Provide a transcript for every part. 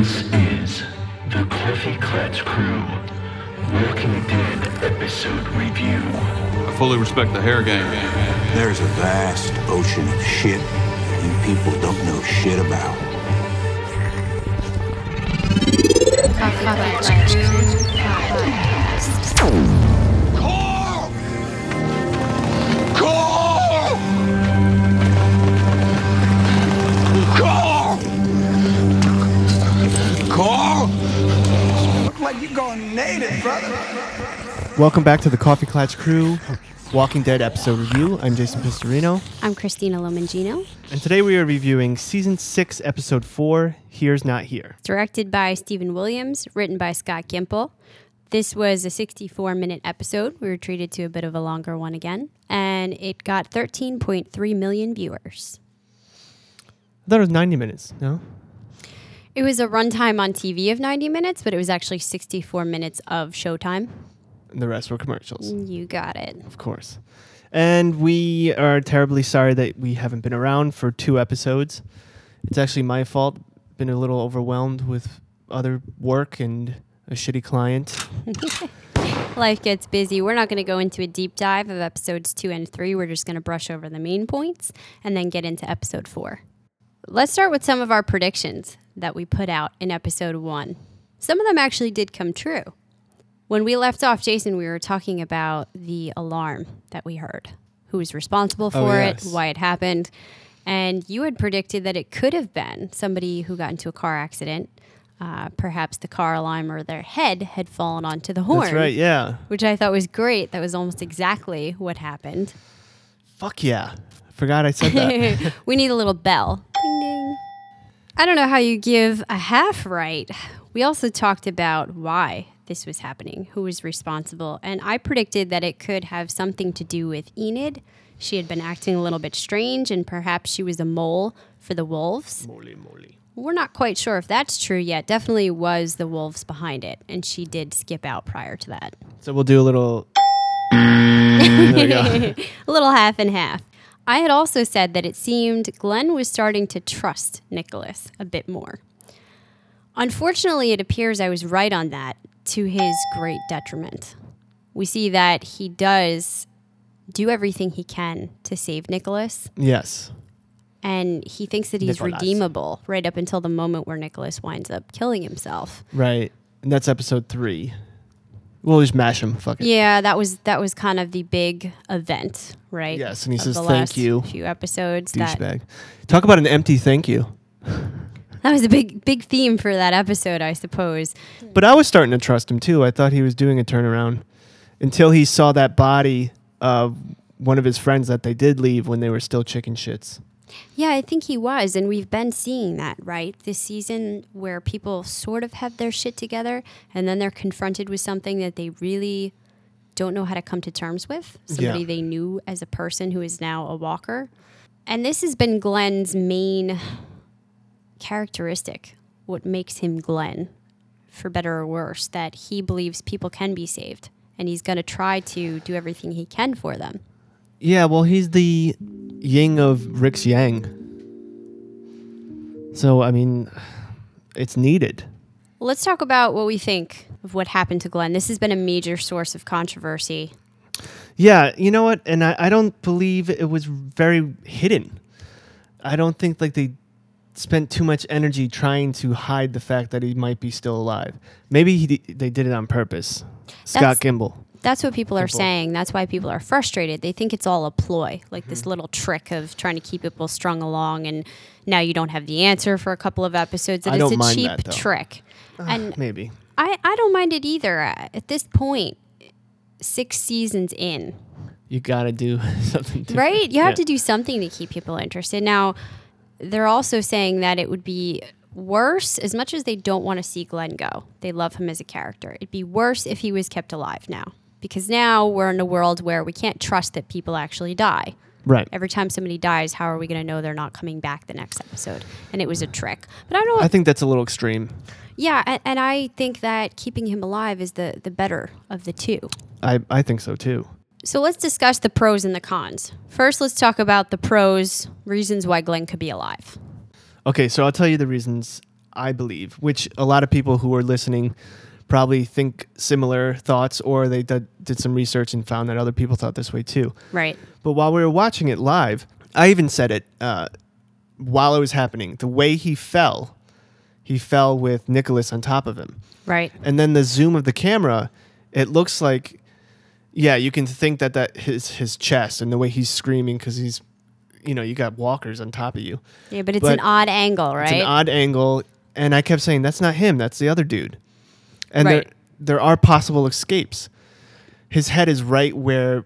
This is the Coffee Klatch Crew Walking Dead episode review. I fully respect the hair game. There's a vast ocean of shit you people don't know shit about. Carl! Like you're going native, brother. Welcome back to the Coffee Klatch Crew Walking Dead episode review. I'm Jason Pistorino, I'm Christina Lomangino, and today we are reviewing season 6, episode 4, Here's Not Here. directed by Stephen Williams, written by Scott Gimple. This was a 64 minute episode. We were treated to a bit of a longer one again, and it got 13.3 million viewers. I thought it was 90 minutes, no? It was a runtime on TV of 90 minutes, but it was actually 64 minutes of showtime. And the rest were commercials, You got it. of course. And we are terribly sorry that we haven't been around for two episodes. It's actually my fault. Been a little overwhelmed with other work and a shitty client. Life gets busy. We're not going to go into a deep dive of episodes two and three. We're just going to brush over the main points and then get into episode four. Let's start with some of our predictions that we put out in episode one. Some of them actually did come true. When we left off, Jason, we were talking about the alarm that we heard, who was responsible for Oh, it, why it happened. And you had predicted that it could have been somebody who got into a car accident. Uh, perhaps the car alarm or their head had fallen onto the horn That's right, yeah. which I thought was great. That was almost exactly what happened. Fuck yeah. Forgot I said that. we need a little bell. I don't know how you give a half right. We also talked about why this was happening, who was responsible, and I predicted that it could have something to do with Enid. She had been acting a little bit strange, and perhaps she was a mole for the wolves. moly, moly. We're not quite sure if that's true yet. Definitely was the wolves behind it, and she did skip out prior to that. So we'll do a little. there we go. a little half and half. I had also said that it seemed Glenn was starting to trust Nicholas a bit more. Unfortunately, it appears I was right on that to his great detriment. We see that he does do everything he can to save Nicholas, Yes. and he thinks that he's Nicholas. redeemable right up until the moment where Nicholas winds up killing himself. Right. And that's episode three. We'll just mash him. Fuck it. Yeah, that was that was kind of the big event, right? Yes, and he of says, the "Thank last you, Few episodes that Douchebag. Talk about an empty thank you. That was a big big theme for that episode, I suppose. But I was starting to trust him too. I thought he was doing a turnaround until he saw that body of one of his friends that they did leave when they were still chicken shits. Yeah, I think he was, and we've been seeing that, right? This season where people sort of have their shit together and then they're confronted with something that they really don't know how to come to terms with. Somebody Yeah. they knew as a person who is now a walker. And this has been Glenn's main characteristic, what makes him Glenn, for better or worse, that he believes people can be saved and he's going to try to do everything he can for them. Yeah, well, he's the yin of Rick's yang. So I mean, it's needed. Let's talk about what we think of what happened to Glenn. This has been a major source of controversy. Yeah, you know what? And I, I don't believe it was very hidden. I don't think like they spent too much energy trying to hide the fact that he might be still alive. Maybe he, d- they did it on purpose. Scott That's- Gimple. That's what people are Simple. saying. That's why people are frustrated. They think it's all a ploy, like Mm-hmm. this little trick of trying to keep people strung along. And now you don't have the answer for a couple of episodes. That I it's don't a mind cheap that, trick. and Maybe. I, I don't mind it either. Uh, At this point, six seasons in, You gotta do something different. right? You have Yeah. to do something to keep people interested. Now, they're also saying that it would be worse, as much as they don't want to see Glenn go. They love him as a character. It'd be worse if he was kept alive now. Because now we're in a world where we can't trust that people actually die. Right. Every time somebody dies, how are we going to know they're not coming back the next episode? And it was a trick. But I don't I think that's a little extreme. Yeah, and, and I think that keeping him alive is the, the better of the two. I, I think so too. So let's discuss the pros and the cons. First, let's talk about the pros, reasons why Glenn could be alive. Okay, so I'll tell you the reasons I believe, which a lot of people who are listening probably think similar thoughts, or they did, did some research and found that other people thought this way too. Right. But while we were watching it live, I even said it uh, while it was happening. The way he fell, he fell with Nicholas on top of him. Right. And then the zoom of the camera, it looks like, yeah, you can think that that his his chest and the way he's screaming because he's, you know, you got walkers on top of you. Yeah, but it's But an odd angle, right? It's an odd angle, and I kept saying that's not him. That's the other dude. And Right. there there are possible escapes. His head is right where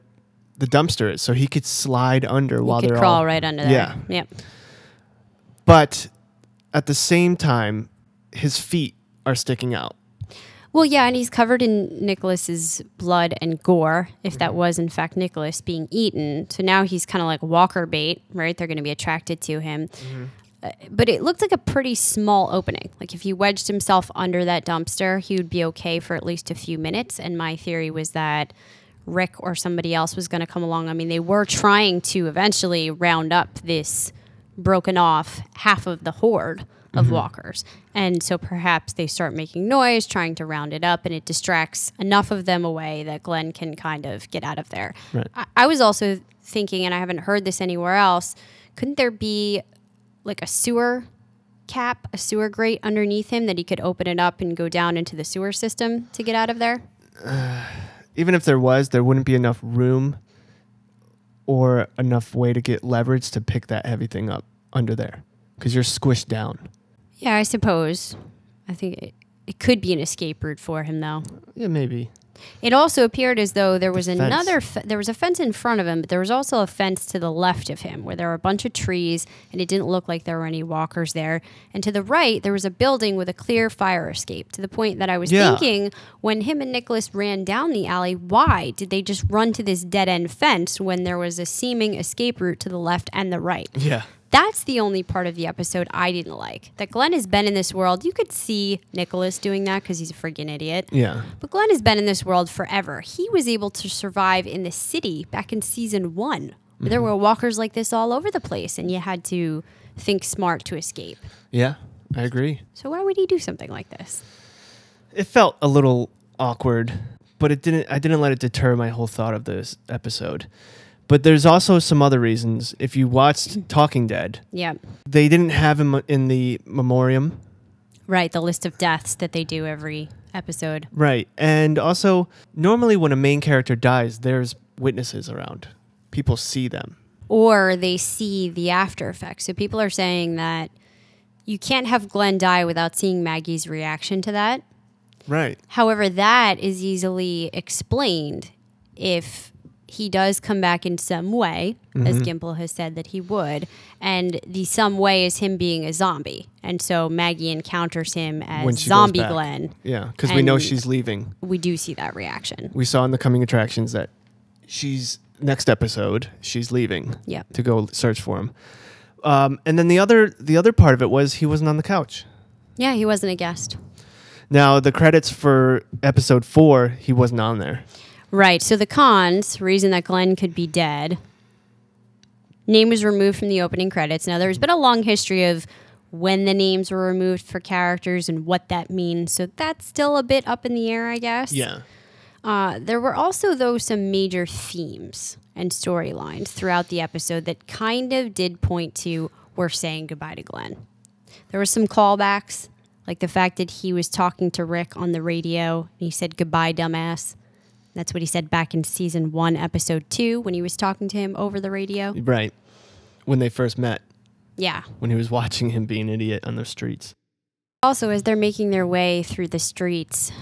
the dumpster is, so he could slide under you while could they're crawl all right under there. Yeah, Yep. but at the same time, his feet are sticking out. Well, yeah, and he's covered in Nicholas's blood and gore, if that was in fact Nicholas being eaten. So now he's kind of like walker bait, right? They're going to be attracted to him. Uh, but it looked like a pretty small opening. Like if he wedged himself under that dumpster, he would be okay for at least a few minutes. And my theory was that Rick or somebody else was going to come along. I mean, they were trying to eventually round up this broken off half of the horde of mm-hmm. walkers. And so perhaps they start making noise, trying to round it up, and it distracts enough of them away that Glenn can kind of get out of there. Right. I, I was also thinking, and I haven't heard this anywhere else, couldn't there be like a sewer cap, a sewer grate underneath him that he could open it up and go down into the sewer system to get out of there? Even if there was, there wouldn't be enough room or enough way to get leverage to pick that heavy thing up under there because you're squished down. Yeah, I suppose. I think it, it could be an escape route for him, though. Yeah, maybe. It also appeared as though there was fence. another. Fe- there was a fence in front of him, but there was also a fence to the left of him, where there were a bunch of trees, and it didn't look like there were any walkers there. And to the right, there was a building with a clear fire escape. To the point that I was Yeah. thinking, when him and Nicholas ran down the alley, why did they just run to this dead end fence when there was a seeming escape route to the left and the right? Yeah. That's the only part of the episode I didn't like. That Glenn has been in this world. You could see Nicholas doing that because he's a freaking idiot. Yeah. But Glenn has been in this world forever. He was able to survive in the city back in season one. where There mm-hmm. were walkers like this all over the place, and you had to think smart to escape. Yeah. I agree. So why would he do something like this? It felt a little awkward, but it didn't I didn't let it deter my whole thought of this episode. But there's also some other reasons. If you watched Talking Dead, Yeah, they didn't have him in the memoriam. right. The list of deaths that they do every episode. Right. And also, normally when a main character dies, there's witnesses around. People see them. or they see the after effects. So people are saying that you can't have Glenn die without seeing Maggie's reaction to that. Right. However, that is easily explained if he does come back in some way, as Gimple has said that he would, and the some way is him being a zombie. And so Maggie encounters him as When she goes zombie. Glenn. Yeah. Because we know she's leaving. We do see that reaction. We saw in the coming attractions that she's next episode, she's leaving Yep. to go search for him. Um, and then the other the other part of it was he wasn't on the couch. Yeah, he wasn't a guest. Now the credits for episode four, he wasn't on there. Right. So the cons, reason that Glenn could be dead, name was removed from the opening credits. Now there's been a long history of when the names were removed for characters and what that means. So that's still a bit up in the air, I guess. Uh, there were also, though, some major themes and storylines throughout the episode that kind of did point to we're saying goodbye to Glenn. There were some callbacks, like the fact that he was talking to Rick on the radio and he said, Goodbye, dumbass. That's what he said back in season one, episode two, when he was talking to him over the radio. Right. When they first met, Yeah. when he was watching him be an idiot on the streets. Also, as they're making their way through the streets,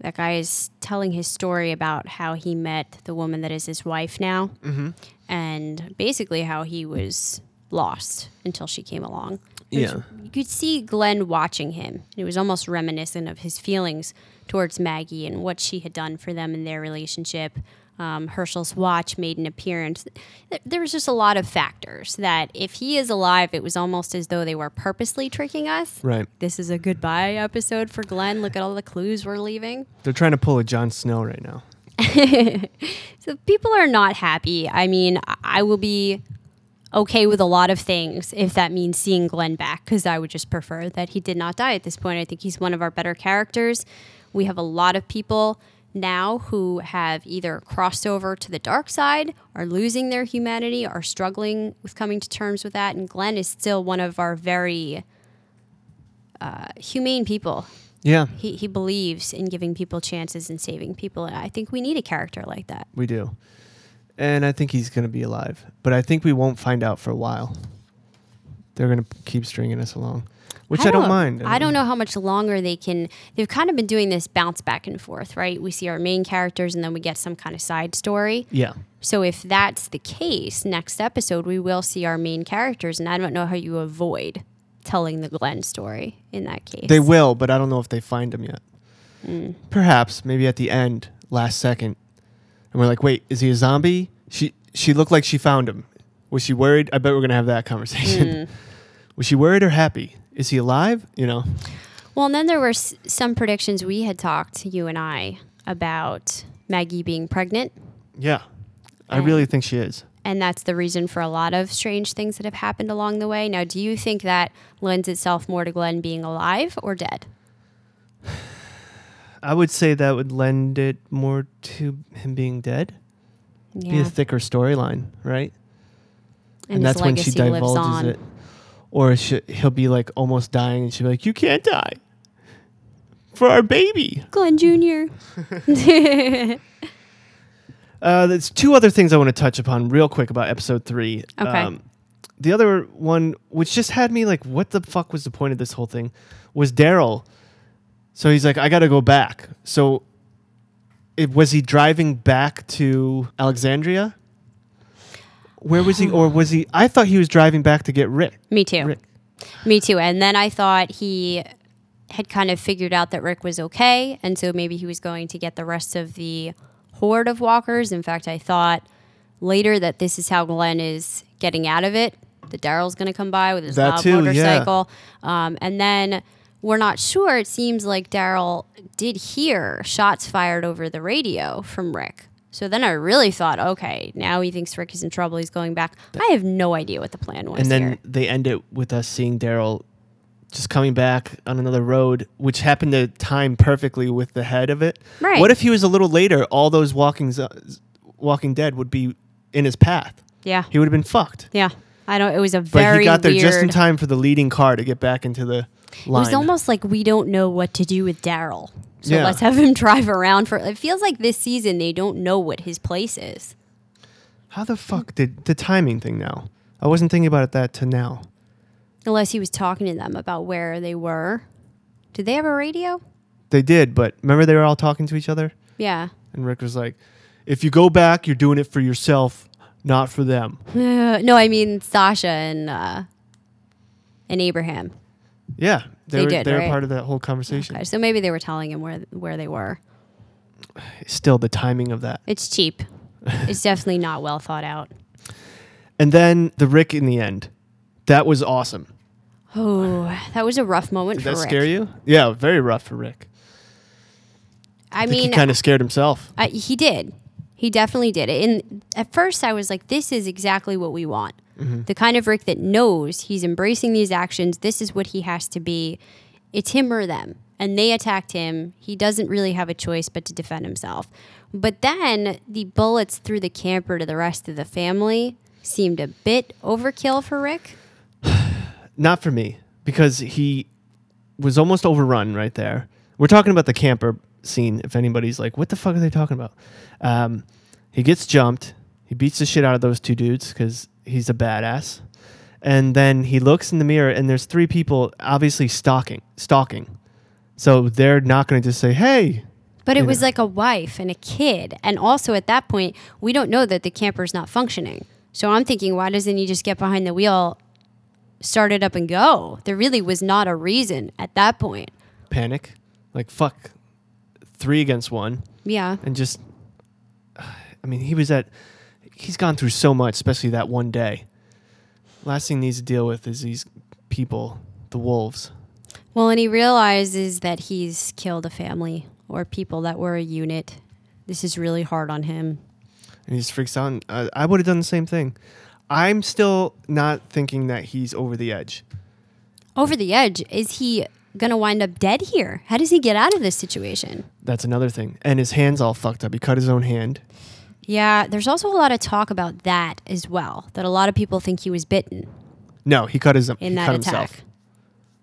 that guy is telling his story about how he met the woman that is his wife now, mm-hmm. and basically how he was lost until she came along. Yeah. you could see Glenn watching him. It was almost reminiscent of his feelings towards Maggie and what she had done for them in their relationship. Um, Hershel's watch made an appearance. There was just a lot of factors that if he is alive, it was almost as though they were purposely tricking us Right. this is a goodbye episode for Glenn. Look at all the clues we're leaving. They're trying to pull a Jon Snow right now. So people are not happy. I mean, I- I will be okay with a lot of things if that means seeing Glenn back because I would just prefer that he did not die at this point. I think he's one of our better characters. We have a lot of people now who have either crossed over to the dark side, are losing their humanity, are struggling with coming to terms with that. And Glenn is still one of our very uh, humane people. Yeah, He, he believes in giving people chances and saving people. And I think we need a character like that. we do. And I think he's going to be alive. But I think we won't find out for a while. They're going to keep stringing us along, which I, don't, mind. I don't know how much longer they can. They've kind of been doing this bounce back and forth, right? We see our main characters and then we get some kind of side story. Yeah. So if that's the case, next episode we will see our main characters, and I don't know how you avoid telling the Glenn story in that case. They will, but I don't know if they find him yet. Hmm. Perhaps, maybe at the end, last second, and we're like, "Wait, is he a zombie?" She she looked like she found him. Was she worried? I bet we're gonna have that conversation. Hmm. Was she worried or happy? Is he alive? You know. Well, and then there were s- some predictions we had talked, you and I, about Maggie being pregnant. Yeah, I really think she is. And that's the reason for a lot of strange things that have happened along the way. Now, do you think that lends itself more to Glenn being alive or dead? I would say that would lend it more to him being dead. Be a thicker storyline, right? and, his that's when she divulges on. it. Or she, he'll be like almost dying, and she'll be like, "You can't die for our baby." Glenn Jr. Uh, there's two other things I want to touch upon real quick about episode three. Um, Okay. the other one, which just had me like, what the fuck was the point of this whole thing, was Daryl. So he's like, I got to go back. So it, was he driving back to Alexandria? Where was he? Or was he? I thought he was driving back to get Rick. Me too. Rick. Me too. And then I thought he had kind of figured out that Rick was okay. And so maybe he was going to get the rest of the horde of walkers. In fact, I thought later that this is how Glenn is getting out of it. That Daryl's going to come by with his That loud too, yeah. motorcycle. Um, and then we're not sure. It seems like Daryl did hear shots fired over the radio from Rick. So then I really thought, okay, now he thinks Rick is in trouble. He's going back. I have no idea what the plan was and then here. they end it with us seeing Daryl just coming back on another road, which happened to time perfectly with the head of it. Right. What if he was a little later? All those walking Walking Dead would be in his path. Yeah. He would have been fucked. Yeah, I don't. It was a But he got there weird. just in time for the leading car to get back into the It was almost like we don't know what to do with Daryl, so Yeah. let's have him drive around for. It feels like this season they don't know what his place is. How the fuck did the timing thing now? I wasn't thinking about it that to now. Unless he was talking to them about where they were. Did they have a radio? They did, but remember they were all talking to each other? Yeah. And Rick was like, if you go back, you're doing it for yourself, not for them. Uh, no, I mean Sasha and uh, and Abraham. Yeah. They, They were, did, they were part of that whole conversation. Okay, so maybe they were telling him where where they were. Still, the timing of that. It's cheap. it's definitely not well thought out. And then the Rick in the end. That was awesome. Oh, that was a rough moment Did for that Rick. scare you? Yeah, very rough for Rick. I, I mean, he kind of scared himself. I, he did. He definitely did. it. And at first, I was like, this is exactly what we want. The kind of Rick that knows he's embracing these actions. This is what he has to be. It's him or them. And they attacked him. He doesn't really have a choice but to defend himself. But then the bullets through the camper to the rest of the family seemed a bit overkill for Rick. Not for me, because he was almost overrun right there. We're talking about the camper scene. If anybody's like, what the fuck are they talking about? Um, he gets jumped. He beats the shit out of those two dudes because he's a badass. And then he looks in the mirror, and there's three people obviously stalking. Stalking. So they're not going to just say, "Hey, But it was like a wife and a kid. And also at that point, we don't know that the camper's not functioning. So I'm thinking, why doesn't he just get behind the wheel, start it up and go? There really was not a reason at that point. panic!" Like fuck, three against one. Yeah. and just I mean, he was at he's gone through so much, especially that one day. Last thing he needs to deal with is these people, the wolves. Well, and he realizes that he's killed a family or people that were a unit. This is really hard on him. And he just freaks out. And, uh, I would have done the same thing. I'm still not thinking that he's over the edge. Over the edge. Is he going to wind up dead here? How does he get out of this situation? That's another thing. And his hand's all fucked up. He cut his own hand. Yeah, there's also a lot of talk about that as well. That a lot of people think he was bitten No, he cut his in that attack. himself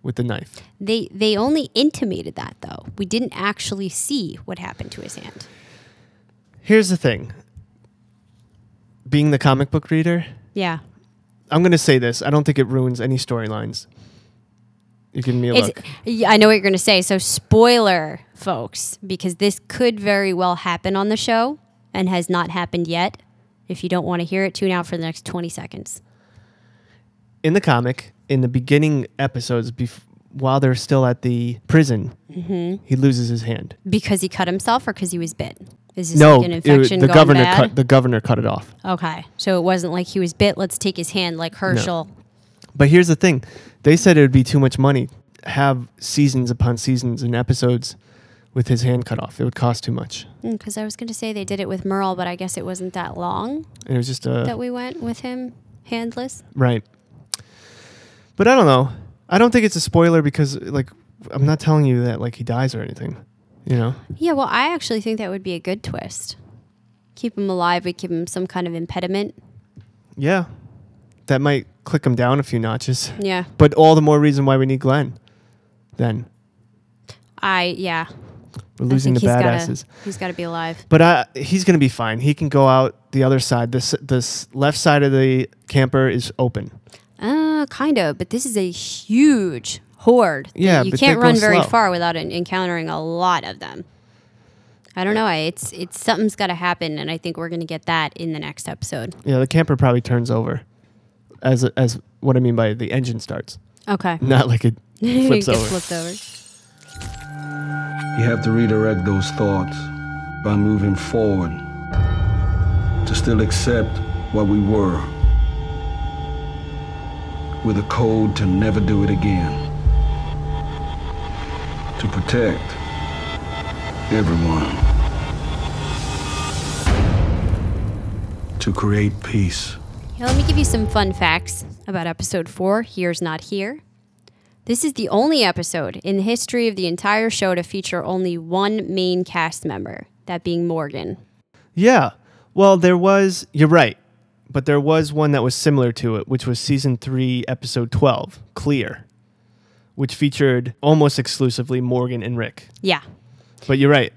with the knife. They they only intimated that though. We didn't actually see what happened to his hand. Here's the thing. Being the comic book reader, Yeah. I'm going to say this. I don't think it ruins any storylines. You give me a It's, look. I know what you're going to say. So, spoiler, folks, because this could very well happen on the show and has not happened yet. If you don't want to hear it, tune out for the next 20 seconds. in the comic, in the beginning episodes, bef- while they're still at the prison, Mm-hmm. he loses his hand. Because he cut himself or because he was bit? Is this no, like an it- infection the governor bad? cut the governor cut it off. Okay. So, it wasn't like he was bit. Let's take his hand like Hershel. But here's the thing: they said it would be too much money have seasons upon seasons and episodes with his hand cut off. It would cost too much, hmm, Because I was going to say they did it with Merle, but I guess it wasn't that long and it was just a that we went with him handless. right. But I don't know. I don't think it's a spoiler because like I'm not telling you that like he dies or anything. You know. Yeah, well, I actually think that would be a good twist. Keep him alive, we give him some kind of impediment. Yeah, that might click him down a few notches. Yeah. But all the more reason why we need Glenn. Then I, yeah. We're losing the he's badasses. Gotta, he's got to be alive. But uh, he's going to be fine. He can go out the other side. This this left side of the camper is open. Uh, kind of, but this is a huge horde. Yeah, you can't run very slow. far without en- encountering a lot of them. I don't know. It's it's something's got to happen, and I think we're gonna get that in the next episode. Yeah, the camper probably turns over. As as what I mean by the engine starts, Okay. not like it flips over. flipped over. You have to redirect those thoughts by moving forward to still accept what we were with a code to never do it again. To protect everyone. To create peace. Let me give you some fun facts about episode four Here's Not Here. This is the only episode in the history of the entire show to feature only one main cast member, that being Morgan. Yeah. Well, there was. You're right, but there was one that was similar to it, which was season three, episode twelve, "Clear," which featured almost exclusively Morgan and Rick. Yeah. But you're right.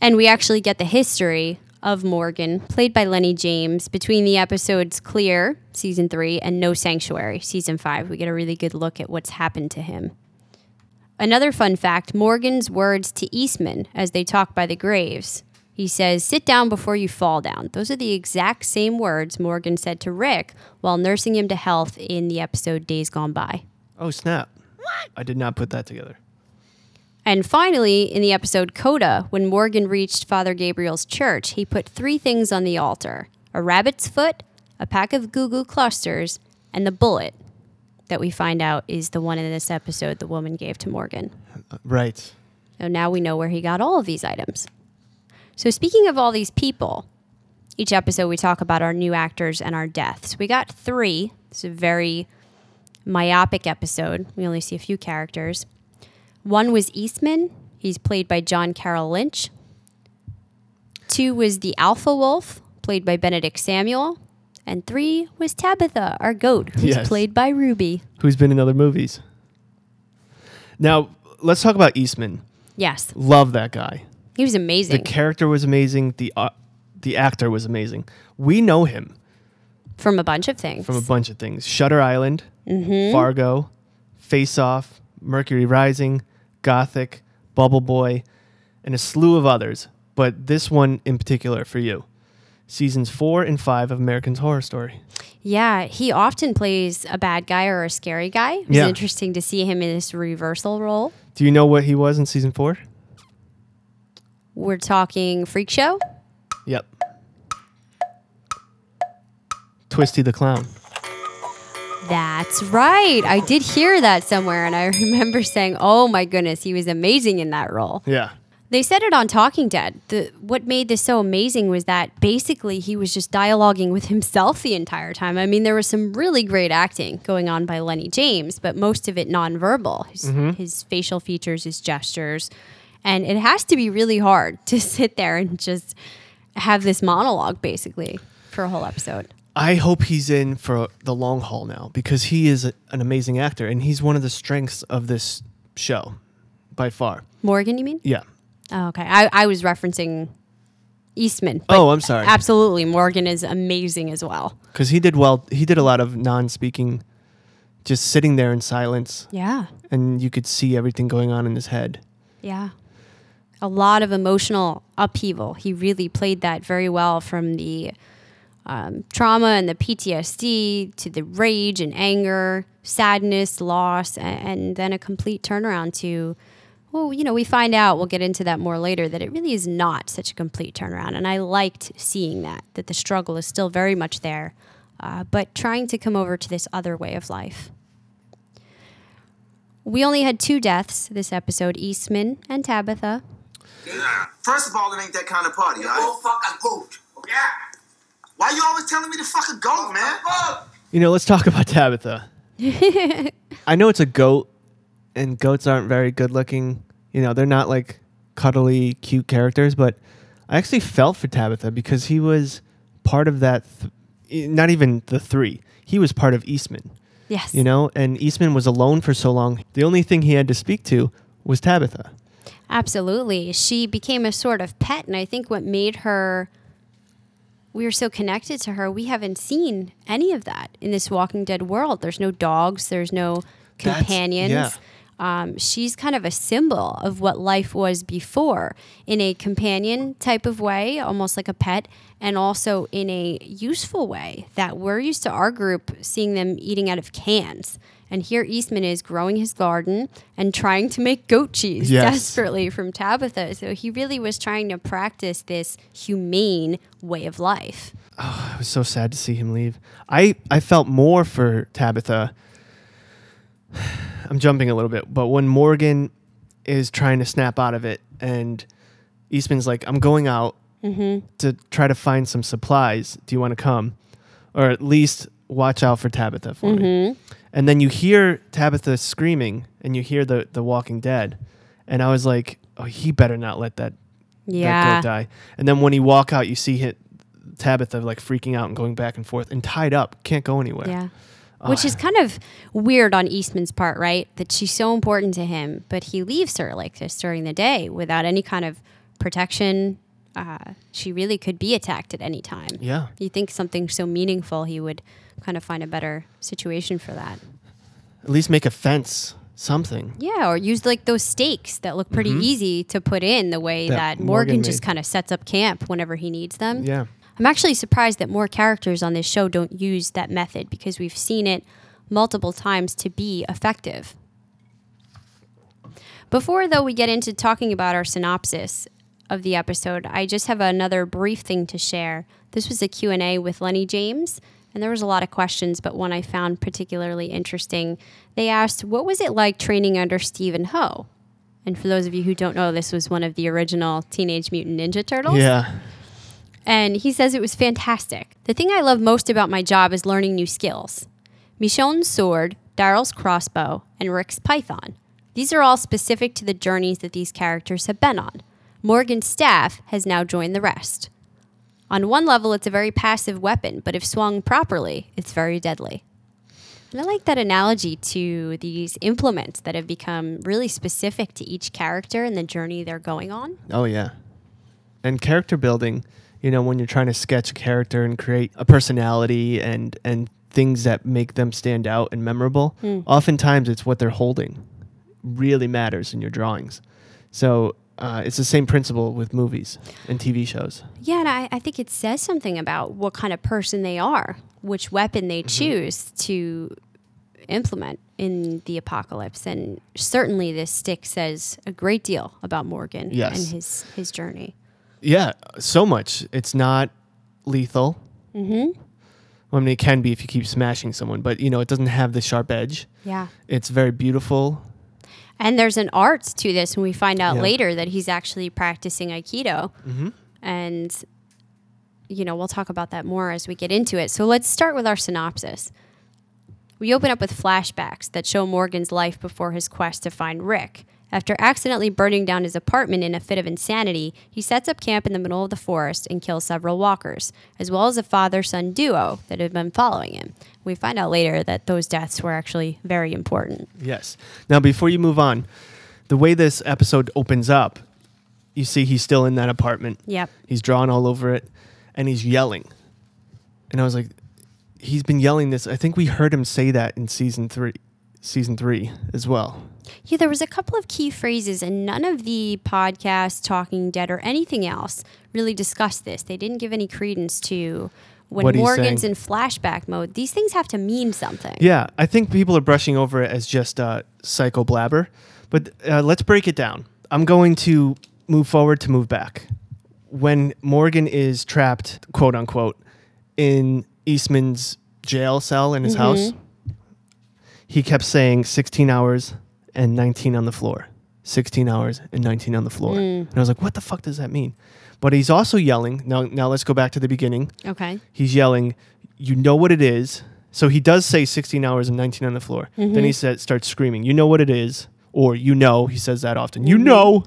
And we actually get the history of Morgan, played by Lenny James, between the episodes Clear, season three, and No Sanctuary, season five. We get a really good look at what's happened to him. Another fun fact Morgan's words to Eastman as they talk by the graves. He says, Sit down before you fall down. Those are the exact same words Morgan said to Rick while nursing him to health in the episode Days Gone Bye. Oh snap! What? I did not put that together. And finally, in the episode Coda, when Morgan reached Father Gabriel's church, he put three things on the altar a rabbit's foot, a pack of goo goo clusters, and the bullet that we find out is the one in this episode the woman gave to Morgan. Right. So now we know where he got all of these items. So, speaking of all these people, each episode we talk about our new actors and our deaths. We got three. It's a very myopic episode. We only see a few characters. One was Eastman. He's played by John Carroll Lynch. Two was the Alpha Wolf, played by Benedict Samuel. And three was Tabitha, our goat, who's Yes. played by Ruby. Who's been in other movies? Now let's talk about Eastman. Yes, Love that guy. he was amazing. The character was amazing. The uh, the actor was amazing. We know him from a bunch of things. from a bunch of things: Shutter Island, Mm-hmm. Fargo, Face Off, Mercury Rising, Gothic, Bubble Boy, and a slew of others. But this one in particular for you, seasons four and five of American Horror Story. Yeah, he often plays a bad guy or a scary guy. It's Yeah. interesting to see him in this reversal role. Do you know what he was in season four? We're talking Freak Show. Yep. Twisty the Clown. That's right. I did hear that somewhere, and I remember saying, "Oh my goodness, he was amazing in that role." Yeah. They said it on Talking Dead. The what made this so amazing was that basically he was just dialoguing with himself the entire time. I mean, there was some really great acting going on by Lenny James, but most of it nonverbal. His, mm-hmm. his facial features, his gestures, and it has to be really hard to sit there and just have this monologue basically for a whole episode. I hope he's in for the long haul now because he is a, an amazing actor and he's one of the strengths of this show by far. Morgan, you mean? Yeah. Oh, okay. I, I was referencing Eastman. Oh, I'm sorry. Absolutely. Morgan is amazing as well. Because he did well. He did a lot of non-speaking, just sitting there in silence, Yeah. and you could see everything going on in his head. Yeah. A lot of emotional upheaval. He really played that very well from the um, trauma and the PTSD to the rage and anger, sadness, loss, and, and then a complete turnaround to, well, you know, we find out, we'll get into that more later, that it really is not such a complete turnaround. And I liked seeing that, that the struggle is still very much there, uh, but trying to come over to this other way of life. We only had two deaths this episode Eastman and Tabitha. First of all, it ain't that kind of party, all right? Go fuck a goat. Yeah. Why you always telling me to fuck a goat, man? You know, let's talk about Tabitha. I know it's a goat, and goats aren't very good looking. You know, they're not like cuddly, cute characters, but I actually felt for Tabitha because he was part of that, th- not even the three. He was part of Eastman, Yes. you know, and Eastman was alone for so long. The only thing he had to speak to was Tabitha. Absolutely. She became a sort of pet, and I think what made her we are so connected to her, we haven't seen any of that in this Walking Dead world. There's no dogs, there's no companions. yeah. Um, she's kind of a symbol of what life was before in a companion type of way, almost like a pet, and also in a useful way that we're used to our group seeing them eating out of cans. And here Eastman is growing his garden and trying to make goat cheese Yes. desperately from Tabitha. So he really was trying to practice this humane way of life. Oh, I was so sad to see him leave. I, I felt more for Tabitha. I'm jumping a little bit, but when Morgan is trying to snap out of it and Eastman's like, I'm going out mm-hmm. to try to find some supplies. Do you want to come? Or at least watch out for Tabitha for me. Mm-hmm. And then you hear Tabitha screaming and you hear the, the Walking Dead. And I was like, oh, he better not let that, that Yeah. goat die. And then when he walk out, you see hit Tabitha like freaking out and going back and forth and tied up, can't go anywhere. Yeah. Which is kind of weird on Eastman's part, right? That she's so important to him, but he leaves her like this during the day without any kind of protection. Uh, she really could be attacked at any time. Yeah. You think something so meaningful, he would kind of find a better situation for that. At least make a fence, something. Yeah, or use like those stakes that look pretty easy to put in the way Mm-hmm. That that, Morgan, Morgan just kind of sets up camp whenever he needs them. Yeah. I'm actually surprised that more characters on this show don't use that method because we've seen it multiple times to be effective. Before though we get into talking about our synopsis of the episode, I just have another brief thing to share. This was a Q&A with Lenny James and there was a lot of questions, but one I found particularly interesting. They asked, "What was it like training under Stephen Ho?" And for those of you who don't know, this was one of the original Teenage Mutant Ninja Turtles. Yeah. And he says it was fantastic. The thing I love most about my job is learning new skills. Michonne's sword, Daryl's crossbow, and Rick's python. These are all specific to the journeys that these characters have been on. Morgan's staff has now joined the rest. On one level, it's a very passive weapon, but if swung properly, it's very deadly. And I like that analogy to these implements that have become really specific to each character and the journey they're going on. Oh yeah. And character building, you know, when you're trying to sketch a character and create a personality and and things that make them stand out and memorable, hmm. oftentimes it's what they're holding really matters in your drawings. So uh, it's the same principle with movies and TV shows. Yeah, and I, I think it says something about what kind of person they are, which weapon they choose to implement in the apocalypse. And certainly this stick says a great deal about Morgan Yes. and his, his journey. Yeah, so much. It's not lethal. Mm-hmm. Well, I mean, it can be if you keep smashing someone, but you know, it doesn't have the sharp edge. Yeah. It's very beautiful. And there's an art to this when we find out Yeah. later that he's actually practicing Aikido. Mm-hmm. And, you know, we'll talk about that more as we get into it. So let's start with our synopsis. We open up with flashbacks that show Morgan's life before his quest to find Rick. After accidentally burning down his apartment in a fit of insanity, he sets up camp in the middle of the forest and kills several walkers, as well as a father son duo that had been following him. We find out later that those deaths were actually very important. Yes. Now, before you move on, the way this episode opens up, you see he's still in that apartment. Yep. He's drawn all over it, and he's yelling. And I was like, he's been yelling this. I think we heard him say that in season three, season three as well. Yeah, there was a couple of key phrases, and none of the podcasts, Talking Dead, or anything else really discussed this. They didn't give any credence to when What Morgan's in flashback mode. These things have to mean something. Yeah, I think people are brushing over it as just uh, psycho blabber, but uh, let's break it down. I'm going to move forward to move back. When Morgan is trapped, quote unquote, in Eastman's jail cell in his house, he kept saying 16 hours and 19 on the floor. 16 hours and 19 on the floor. Hmm. And I was like, what the fuck does that mean? But he's also yelling. Now, now let's go back to the beginning Okay. he's yelling, "You know what it is." So he does say 16 hours and 19 on the floor. Then he mm-hmm. said, starts screaming, "You know what it is," or "You know." He says that often. You know.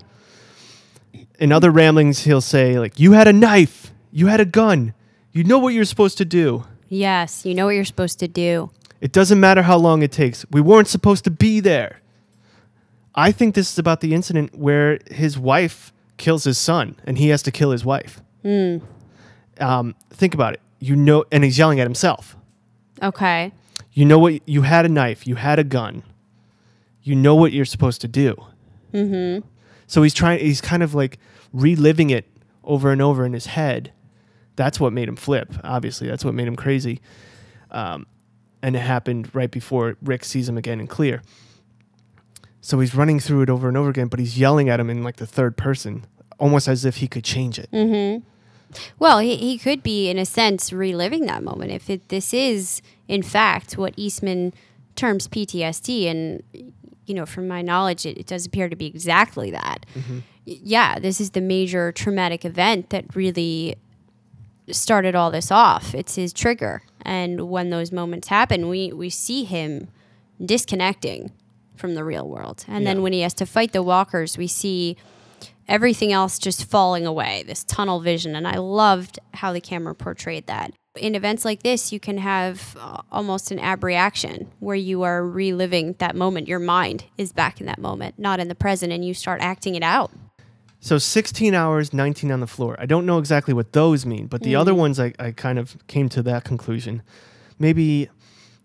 In other ramblings, he'll say like, "You had a knife. You had a gun. You know what you're supposed to do. Yes, you know what you're supposed to do. It doesn't matter how long it takes. We weren't supposed to be there." I think this is about the incident where his wife kills his son, and he has to kill his wife. Um, think about it. You know, and he's yelling at himself. Okay. You know what? You had a knife. You had a gun. You know what you're supposed to do. Mm-hmm. So he's trying. He's kind of like reliving it over and over in his head. That's what made him flip. Obviously, that's what made him crazy. Um, and it happened right before Rick sees him again in clear. So he's running through it over and over again, but he's yelling at him in like the third person, almost as if he could change it. Mm-hmm. Well, he, he could be, in a sense, reliving that moment. If it, this is, in fact, what Eastman terms PTSD, and, you know, from my knowledge, it, it does appear to be exactly that. Mm-hmm. Y- Yeah, this is the major traumatic event that really started all this off. It's his trigger. And when those moments happen, we, we see him disconnecting from the real world. And Yeah. then when he has to fight the walkers, we see everything else just falling away, this tunnel vision. And I loved how the camera portrayed that. In events like this, you can have uh, almost an abreaction where you are reliving that moment. Your mind is back in that moment, not in the present, and you start acting it out. So 16 hours, 19 on the floor. I don't know exactly what those mean, but the other mm. ones I, I kind of came to that conclusion. Maybe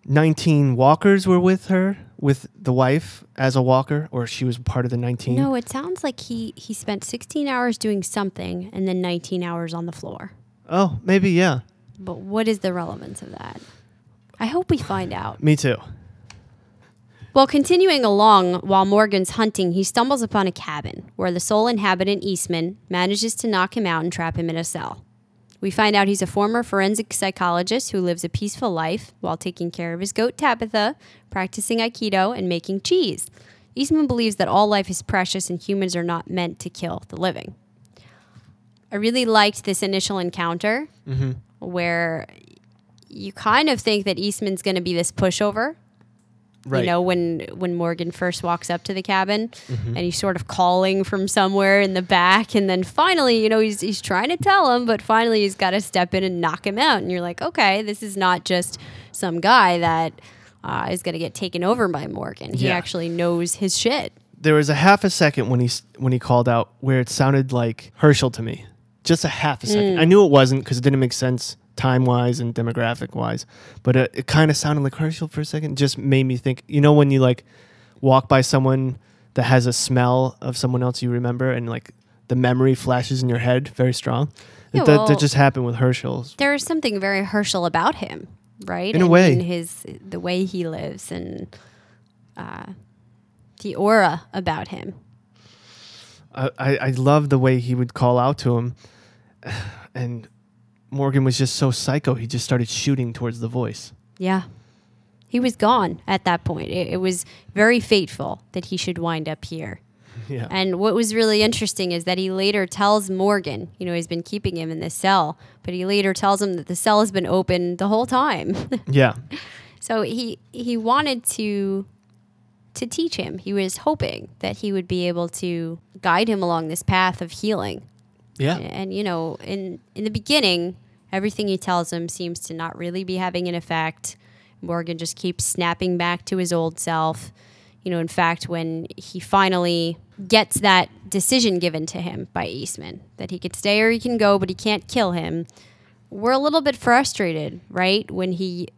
19 walkers were with her, with the wife as a walker, or she was part of the 19. No, it sounds like he, he spent 16 hours doing something and then 19 hours on the floor. Oh, maybe, yeah. But what is the relevance of that? I hope we find out. Me too. Well, continuing along while Morgan's hunting, he stumbles upon a cabin where the sole inhabitant, Eastman, manages to knock him out and trap him in a cell. We find out he's a former forensic psychologist who lives a peaceful life while taking care of his goat Tabitha, practicing Aikido, and making cheese. Eastman believes that all life is precious and humans are not meant to kill the living. I really liked this initial encounter mm-hmm. where you kind of think that Eastman's going to be this pushover Right. you know when when morgan first walks up to the cabin Mm-hmm. and he's sort of calling from somewhere in the back and then finally you know he's, he's trying to tell him but finally he's got to step in and knock him out and you're like okay this is not just some guy that uh, is going to get taken over by morgan he Yeah. actually knows his shit there was a half a second when he when he called out where it sounded like Hershel to me. Just a half a second. I knew it wasn't because it didn't make sense time wise and demographic wise, but it, it kind of sounded like Hershel for a second. Just made me think. You know when you like walk by someone that has a smell of someone else you remember and like the memory flashes in your head very strong. Yeah, that, well- that just happened with Hershel's. there is something very hershel about him right In a way. mean, his the way he lives and uh, the aura about him I, I, I love the way he would call out to him, and Morgan was just so psycho. He just started shooting towards the voice. yeah He was gone at that point. It, it was very fateful that he should wind up here. Yeah. And what was really interesting is that he later tells Morgan, you know, he's been keeping him in this cell, but he later tells him that the cell has been open the whole time. yeah. so he he wanted to to teach him. He was hoping that he would be able to guide him along this path of healing. Yeah. And you know, in in the beginning, everything he tells him seems to not really be having an effect. Morgan just keeps snapping back to his old self. You know, in fact, when he finally gets that decision given to him by Eastman that he could stay or he can go, but he can't kill him, we're a little bit frustrated, right? When he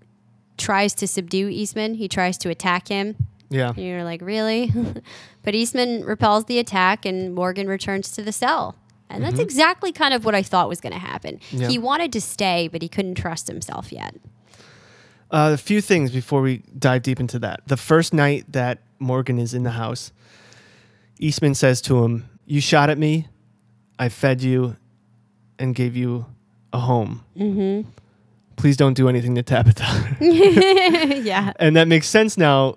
tries to subdue Eastman, he tries to attack him. Yeah. And you're like, really? but Eastman repels the attack and Morgan returns to the cell. And that's exactly kind of what I thought was going to happen. Yeah. He wanted to stay, but he couldn't trust himself yet. Uh, a few things before we dive deep into that. The first night that Morgan is in the house, Eastman says to him, You shot at me, I fed you, and gave you a home. Mm-hmm. Please don't do anything to Tabitha. yeah. and that makes sense now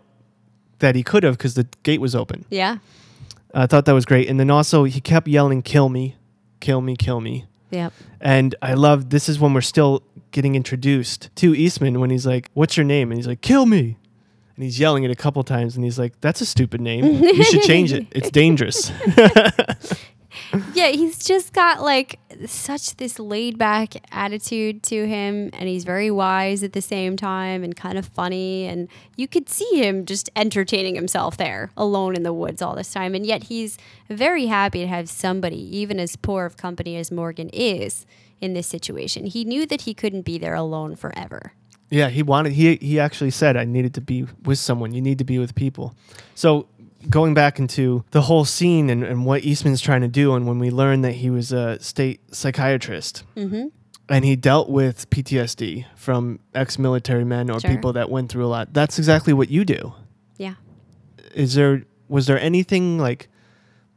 that he could have because the gate was open. Yeah. I thought that was great. And then also, he kept yelling, Kill me, kill me, kill me. Yep. And I love this is when we're still getting introduced to Eastman when he's like, What's your name? And he's like, Kill me. And he's yelling it a couple times and he's like, That's a stupid name. You should change it. It's dangerous. Yeah, he's just got like such this laid back attitude to him, and he's very wise at the same time and kind of funny. And you could see him just entertaining himself there alone in the woods all this time. And yet he's very happy to have somebody, even as poor of company as Morgan is in this situation. He knew that he couldn't be there alone forever. yeah, he wanted he he actually said I needed to be with someone. You need to be with people. So going back into the whole scene and, and what Eastman's trying to do, and when we learned that he was a state psychiatrist mm-hmm. and he dealt with PTSD from ex-military men or Sure. people that went through a lot, that's exactly what you do. Yeah. Is there was there anything like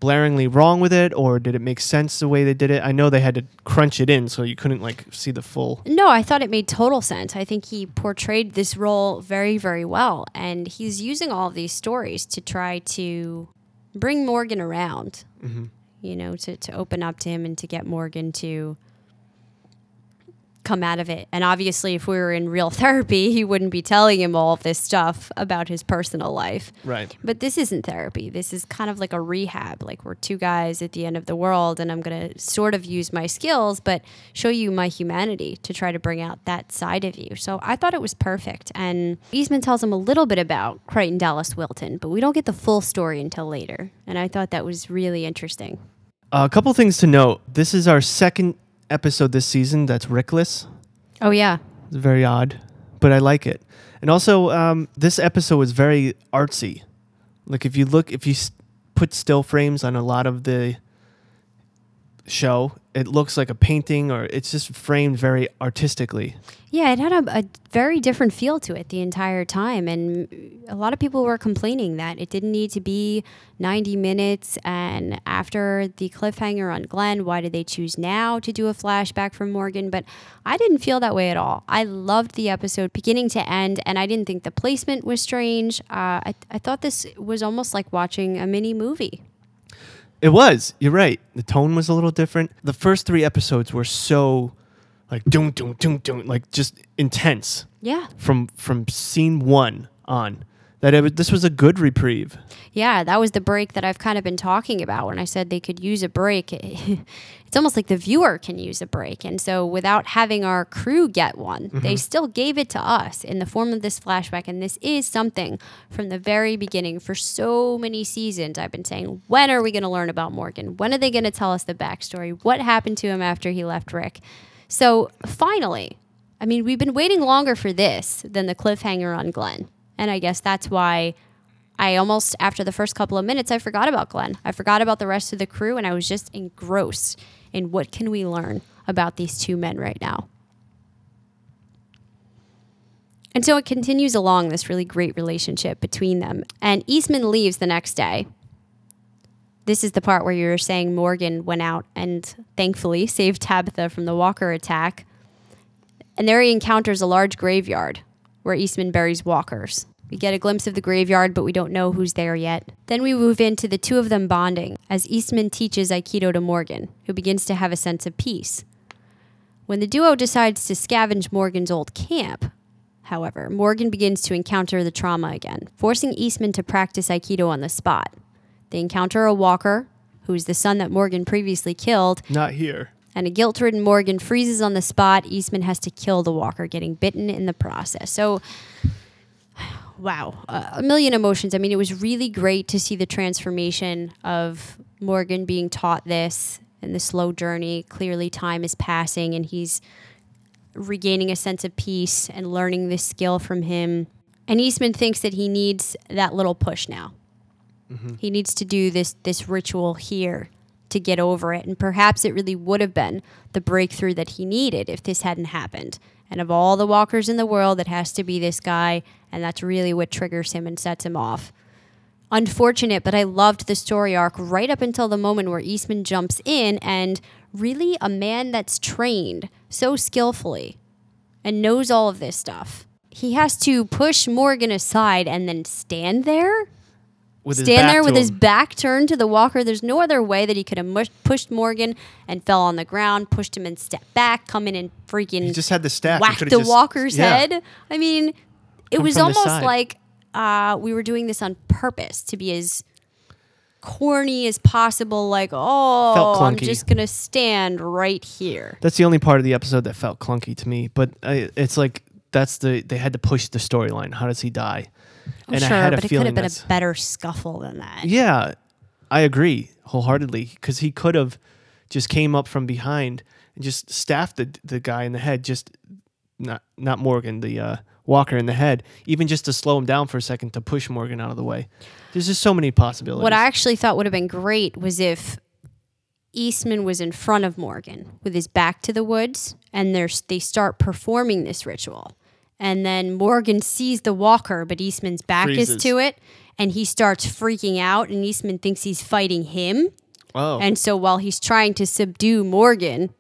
blaringly wrong with it, or did it make sense the way they did it? I know they had to crunch it in, so you couldn't like see the full. No, I thought it made total sense. I think he portrayed this role very, very well. And he's using all of these stories to try to bring Morgan around, mm-hmm. you know, to, to open up to him and to get Morgan to come out of it. And obviously, if we were in real therapy, he wouldn't be telling him all of this stuff about his personal life. Right. But this isn't therapy. This is kind of like a rehab. Like we're two guys at the end of the world, and I'm going to sort of use my skills, but show you my humanity to try to bring out that side of you. So I thought it was perfect. And Eastman tells him a little bit about Creighton Dallas Wilton, but we don't get the full story until later. And I thought that was really interesting. Uh, a couple things to note. This is our second episode this season that's Rickless. Oh, yeah. It's very odd, but I like it. And also, um, this episode was very artsy. Like if you look, if you s- put still frames on a lot of the show, it looks like a painting, or it's just framed very artistically. Yeah, it had a, a very different feel to it the entire time. And a lot of people were complaining that it didn't need to be 90 minutes. And after the cliffhanger on Glenn, why did they choose now to do a flashback from Morgan? But I didn't feel that way at all. I loved the episode beginning to end, and I didn't think the placement was strange. Uh, I, I thought this was almost like watching a mini movie. It was. You're right. The tone was a little different. The first three episodes were so like doom doom doom doom like just intense Yeah. from from scene one on. That it this was a good reprieve. Yeah, that was the break that I've kind of been talking about when I said they could use a break. It's almost like the viewer can use a break. And so without having our crew get one, they mm-hmm. still gave it to us in the form of this flashback. And this is something from the very beginning for so many seasons. I've been saying, when are we going to learn about Morgan? When are they going to tell us the backstory? What happened to him after he left Rick? So finally, I mean, we've been waiting longer for this than the cliffhanger on Glenn. And I guess that's why I almost, after the first couple of minutes, I forgot about Glenn. I forgot about the rest of the crew, and I was just engrossed in what can we learn about these two men right now. And so it continues along this really great relationship between them. And Eastman leaves the next day. This is the part where you're saying Morgan went out and thankfully saved Tabitha from the Walker attack. And there he encounters a large graveyard where Eastman buries walkers. We get a glimpse of the graveyard, but we don't know who's there yet. Then we move into the two of them bonding as Eastman teaches Aikido to Morgan, who begins to have a sense of peace. When the duo decides to scavenge Morgan's old camp, however, Morgan begins to encounter the trauma again, forcing Eastman to practice Aikido on the spot. They encounter a walker, who's the son that Morgan previously killed, Not here. and a guilt ridden Morgan freezes on the spot. Eastman has to kill the walker, getting bitten in the process. So, wow, uh, a million emotions. I mean, it was really great to see the transformation of Morgan being taught this and the slow journey. Clearly, time is passing, and he's regaining a sense of peace and learning this skill from him. And Eastman thinks that he needs that little push now. He needs to do this this ritual here to get over it. And perhaps it really would have been the breakthrough that he needed if this hadn't happened. And of all the walkers in the world, it has to be this guy, and that's really what triggers him and sets him off. Unfortunate, but I loved the story arc right up until the moment where Eastman jumps in and really a man that's trained so skillfully and knows all of this stuff. He has to push Morgan aside and then stand there With stand there with his back turned to the walker. There's no other way that he could have mush- pushed Morgan and fell on the ground, pushed him and stepped back, come in and freaking He just had the staff. He the just- walker's yeah. head. I mean, it Come was almost like uh, we were doing this on purpose to be as corny as possible. Like, oh, I'm just gonna stand right here. That's the only part of the episode that felt clunky to me. But I, it's like that's the they had to push the storyline. How does he die? I'm and sure, I had a but it could have been a better scuffle than that. yeah, I agree wholeheartedly because he could have just came up from behind and just staffed the the guy in the head. Just not not Morgan, the uh, Walker in the head, even just to slow him down for a second to push Morgan out of the way. There's just so many possibilities. What I actually thought would have been great was if Eastman was in front of Morgan with his back to the woods, and there's they start performing this ritual, and then Morgan sees the walker, but Eastman's back is to it, and he starts freaking out, and Eastman thinks he's fighting him, oh, and so while he's trying to subdue Morgan.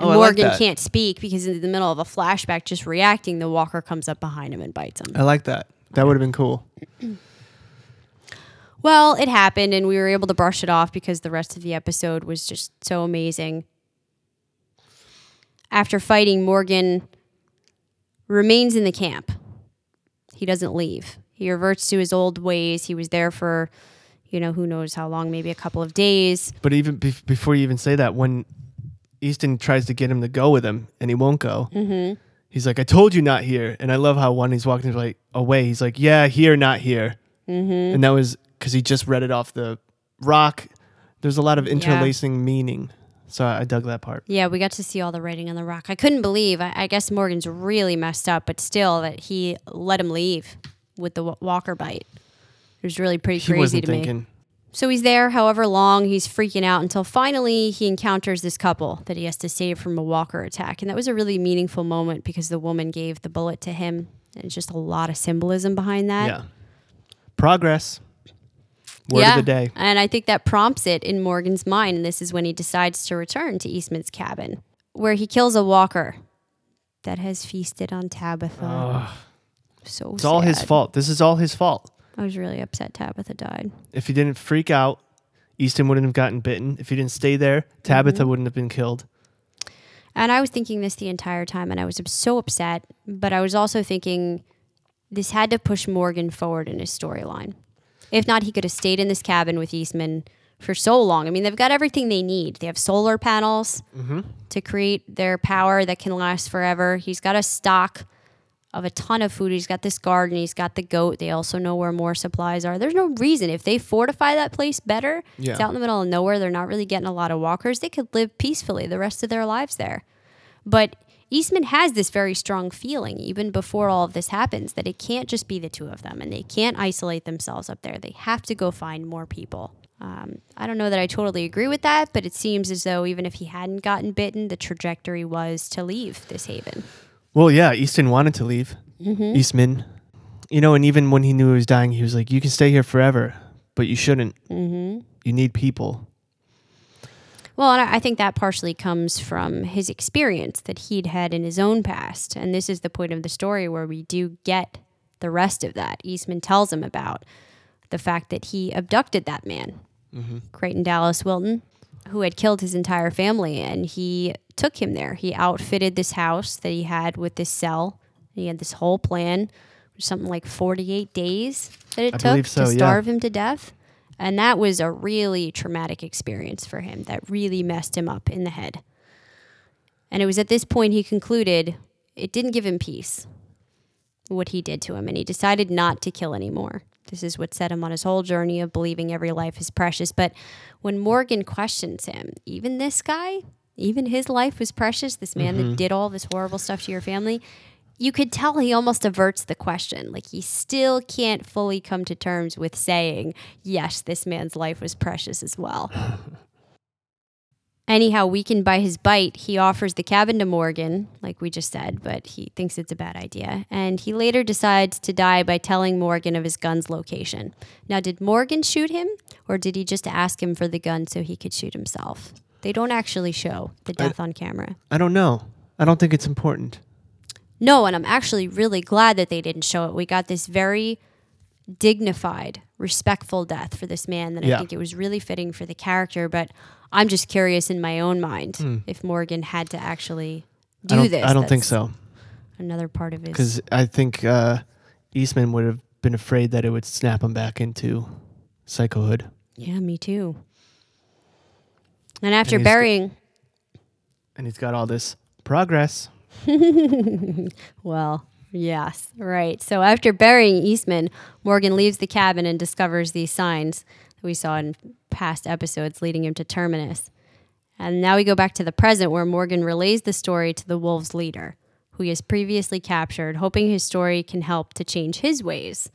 Oh, I like Morgan can't speak because in the middle of a flashback, just reacting, the walker comes up behind him and bites him. I like that. That would have been cool. Well, it happened, and we were able to brush it off because the rest of the episode was just so amazing. After fighting, Morgan remains in the camp. He doesn't leave. He reverts to his old ways. He was there for, you know, who knows how long, maybe a couple of days. But even bef- before you even say that, when Easton tries to get him to go with him and he won't go, Mm-hmm. he's like, "I told you not here." And I love how when he's walking like away, he's like, "Yeah, here, not here." Mm-hmm. And that was because he just read it off the rock. There's a lot of interlacing meaning, so I, dug that part. Yeah, we got to see all the writing on the rock. I couldn't believe. I, I guess Morgan's really messed up, but still, that he let him leave with the walker bite. It was really pretty He crazy to me. So he's there however long, he's freaking out until finally he encounters this couple that he has to save from a walker attack. And that was a really meaningful moment because the woman gave the bullet to him. And it's just a lot of symbolism behind that. Yeah, progress. Word of the day. And I think that prompts it in Morgan's mind. And this is when he decides to return to Eastman's cabin, where he kills a walker that has feasted on Tabitha. so It's all his fault. This is all his fault. I was really upset Tabitha died. If he didn't freak out, Easton wouldn't have gotten bitten. If he didn't stay there, Tabitha Mm-hmm. wouldn't have been killed. And I was thinking this the entire time, and I was so upset. But I was also thinking this had to push Morgan forward in his storyline. If not, he could have stayed in this cabin with Eastman for so long. I mean, they've got everything they need. They have solar panels mm-hmm. to create their power that can last forever. He's got a stock of a ton of food. He's got this garden. He's got the goat. They also know where more supplies are. There's no reason if they fortify that place better. It's Yeah. out in the middle of nowhere. They're not really getting a lot of walkers. They could live peacefully the rest of their lives there. But Eastman has this very strong feeling, even before all of this happens, that it can't just be the two of them and they can't isolate themselves up there. They have to go find more people. Um, I don't know that I totally agree with that, but it seems as though even if he hadn't gotten bitten, the trajectory was to leave this haven. Well, yeah, Easton wanted to leave. Mm-hmm. Eastman. You know, and even when he knew he was dying, he was like, You can stay here forever, but you shouldn't. Mm-hmm. You need people. Well, and I I think that partially comes from his experience that he'd had in his own past. And this is the point of the story where we do get the rest of that. Eastman tells him about the fact that he abducted that man, mm-hmm. Creighton Dallas Wilton, who had killed his entire family. And he took him there. He outfitted this house that he had with this cell. He had this whole plan, something like 48 days that it I took so, to yeah. starve him to death. And that was a really traumatic experience for him that really messed him up in the head. And it was at this point he concluded it didn't give him peace, what he did to him. And he decided not to kill anymore. This is what set him on his whole journey of believing every life is precious. But when Morgan questions him, even this guy, even his life was precious, this man that mm-hmm. did all this horrible stuff to your family, you could tell he almost averts the question. Like he still can't fully come to terms with saying, yes, this man's life was precious as well. Anyhow, weakened by his bite, he offers the cabin to Morgan, like we just said, but he thinks it's a bad idea. And he later decides to die by telling Morgan of his gun's location. Now, did Morgan shoot him, or did he just ask him for the gun so he could shoot himself? They don't actually show the death on camera. I don't know. I don't think it's important. No, and I'm actually really glad that they didn't show it. We got this very dignified, respectful death for this man that I think it was really fitting for the character. But I'm just curious in my own mind if Morgan had to actually do. I this. I don't think so. Another part of his. Because I think uh, Eastman would have been afraid that it would snap him back into psychohood. Yeah, me too. And after g- burying, And he's got all this progress. Well, yes, right. So after burying Eastman, Morgan leaves the cabin and discovers these signs that we saw in past episodes leading him to Terminus. And now we go back to the present where Morgan relays the story to the wolves' leader, who he has previously captured, hoping his story can help to change his ways.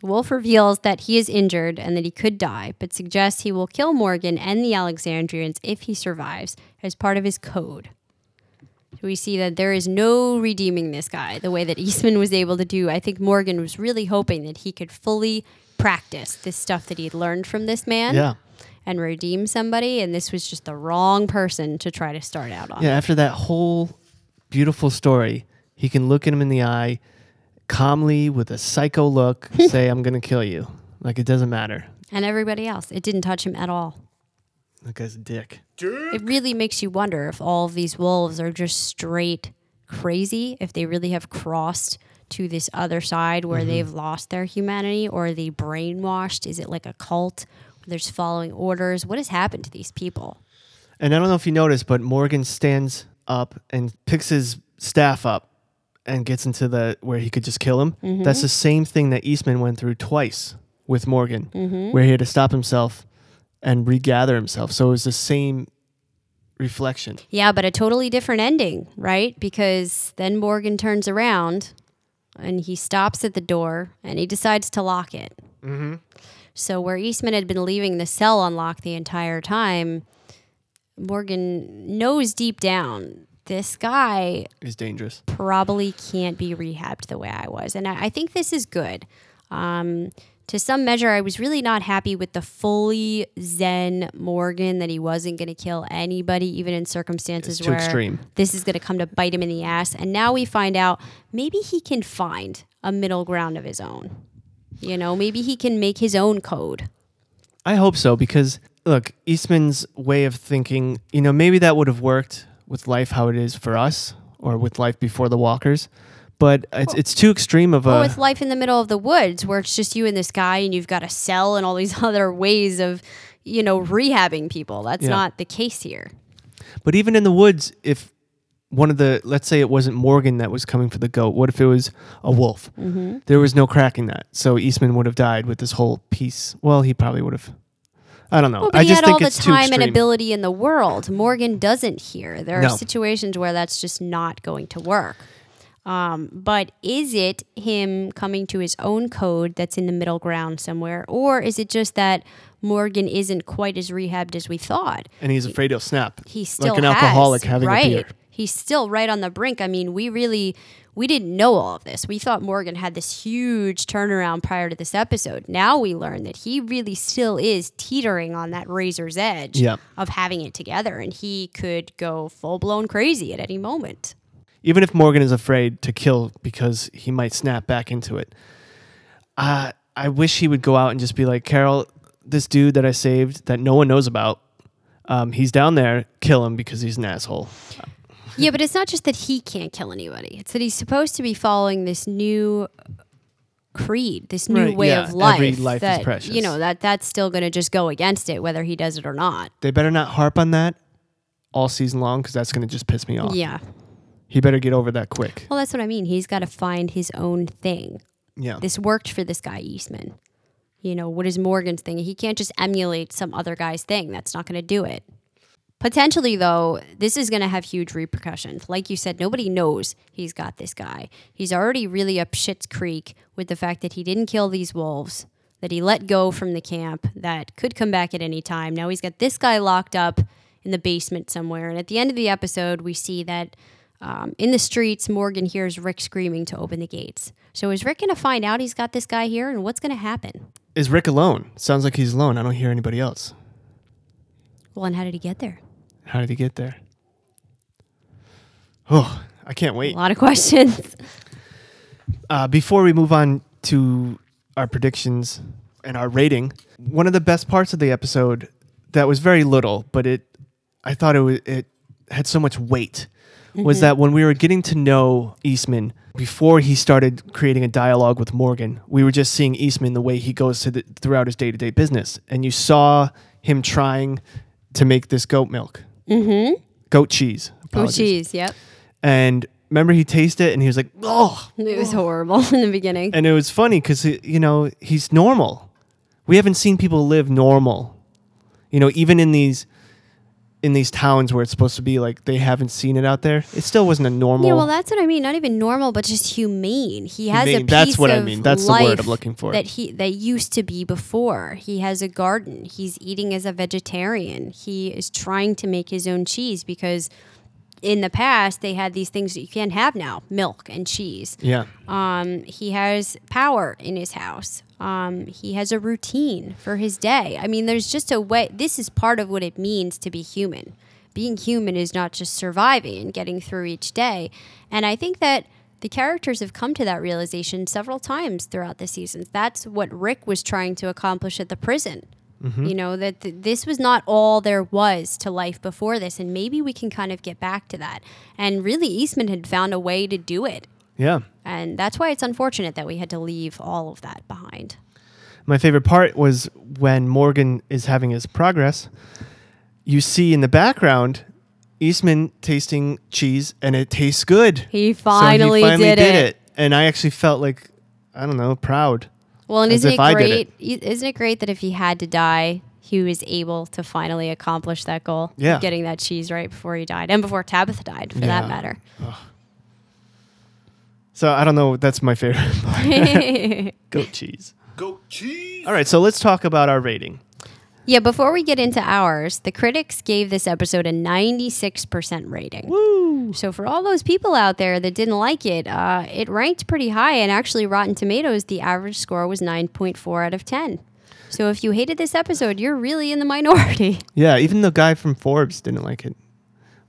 The wolf reveals that he is injured and that he could die, but suggests he will kill Morgan and the Alexandrians if he survives as part of his code. So we see that there is no redeeming this guy the way that Eastman was able to do. I think Morgan was really hoping that he could fully practice this stuff that he'd learned from this man Yeah. and redeem somebody. And this was just the wrong person to try to start out on. Yeah, after that whole beautiful story, he can look at him in the eye calmly with a psycho look, say, I'm going to kill you. Like it doesn't matter. And everybody else. It didn't touch him at all. That guy's a dick. It really makes you wonder if all of these wolves are just straight crazy, if they really have crossed to this other side where they've lost their humanity or are they brainwashed? Is it like a cult where there's following orders? What has happened to these people? And I don't know if you noticed, but Morgan stands up and picks his staff up and gets into the where he could just kill him. Mm-hmm. That's the same thing that Eastman went through twice with Morgan, Mm-hmm. where he had to stop himself and regather himself. So it was the same reflection. Yeah, but a totally different ending, right? Because then Morgan turns around and he stops at the door and he decides to lock it. Mm-hmm. So, where Eastman had been leaving the cell unlocked the entire time, Morgan knows deep down this guy Is dangerous. probably can't be rehabbed the way I was. And I, I think this is good. Um, to some measure, I was really not happy with the fully Zen Morgan that he wasn't going to kill anybody, even in circumstances where extreme. this is going to come to bite him in the ass. And now we find out maybe he can find a middle ground of his own. You know, maybe he can make his own code. I hope so because look, Eastman's way of thinking, you know, maybe that would have worked with life how it is for us or with life before the walkers, but it's it's too extreme of a Or with life in the middle of the woods where it's just you and this guy and you've got a cell and all these other ways of, you know, rehabbing people. That's Yeah. not the case here. But even in the woods, if one of the let's say it wasn't Morgan that was coming for the goat, what if it was a wolf? Mm-hmm. There was no cracking that, so Eastman would have died with this whole piece. Well, he probably would have. I don't know. Well, but I he had all the time and ability in the world. Morgan doesn't here. There are No. situations where that's just not going to work. Um, but is it him coming to his own code that's in the middle ground somewhere, or is it just that Morgan isn't quite as rehabbed as we thought? and he's afraid he'll snap. He still like an has, alcoholic having right. a beer. He's still right on the brink. I mean, we really we didn't know all of this. We thought Morgan had this huge turnaround prior to this episode. Now we learn that he really still is teetering on that razor's edge Yeah. of having it together and he could go full blown crazy at any moment. Even if Morgan is afraid to kill because he might snap back into it, uh, I wish he would go out and just be like, Carol, this dude that I saved that no one knows about, um, he's down there, kill him because he's an asshole. Yeah, but it's not just that he can't kill anybody. It's that he's supposed to be following this new creed, this new Right, way yeah, of life. every life is precious. You know, that that's still going to just go against it whether he does it or not. They better not harp on that all season long because that's going to just piss me off. Yeah. He better get over that quick. Well, that's what I mean. He's got to find his own thing. Yeah. This worked for this guy Eastman. You know, what is Morgan's thing? He can't just emulate some other guy's thing. That's not going to do it. Potentially, though, this is going to have huge repercussions. Like you said, nobody knows he's got this guy. He's already really up Shit's Creek with the fact that he didn't kill these wolves, that he let go from the camp, that could come back at any time. Now he's got this guy locked up in the basement somewhere. And at the end of the episode, we see that um, in the streets, Morgan hears Rick screaming to open the gates. So is Rick going to find out he's got this guy here, and what's going to happen? Is Rick alone? Sounds like he's alone. I don't hear anybody else. Well, and how did he get there? How did he get there? Oh, I can't wait. A lot of questions. Uh, before we move on to our predictions and our rating, one of the best parts of the episode that was very little, but it, I thought it was, it had so much weight, was that when we were getting to know Eastman before he started creating a dialogue with Morgan, we were just seeing Eastman the way he goes to the, throughout his day to day business, and you saw him trying to make this goat milk, mm-hmm. goat cheese, Oh, apologies. cheese. Yep. and remember he tasted it and he was like, oh, It was horrible in the beginning. and it was funny because you know he's normal. We haven't seen people live normal. You know, even in these in these towns where it's supposed to be like they haven't seen it out there, it still wasn't a normal. Yeah, well, that's what I mean. Not even normal, but just humane. He has a piece that's what I mean. That's the word I'm life looking for. That he that used to be before. He has a garden. He's eating as a vegetarian. He is trying to make his own cheese because in the past they had these things that you can't have now: milk and cheese. yeah, Um, he has power in his house. Um, he has a routine for his day. I mean, there's just a way. This is part of what it means to be human. Being human is not just surviving and getting through each day. And I think that the characters have come to that realization several times throughout the seasons. That's what Rick was trying to accomplish at the prison. You know, that th- this was not all there was to life before this. And maybe we can kind of get back to that. And really, Eastman had found a way to do it. Yeah. And that's why it's unfortunate that we had to leave all of that behind. My favorite part was when Morgan is having his progress. You see in the background Eastman tasting cheese, and it tastes good. He So finally, he finally did, it. and I actually felt like I don't know, proud. Well, and isn't it great? i- Isn't it great that if he had to die, he was able to finally accomplish that goal? Yeah. Getting that cheese right before he died and before Tabitha died, for Yeah. that matter. So I don't know. That's my favorite part. Goat cheese. Goat cheese. All right, so let's talk about our rating. Yeah, before we get into ours, the critics gave this episode a 96% rating. Woo! So for all those people out there that didn't like it, uh, it ranked pretty high, and actually, Rotten Tomatoes, the average score was 9.4 out of 10. So if you hated this episode, you're really in the minority. Yeah, even the guy from Forbes didn't like it.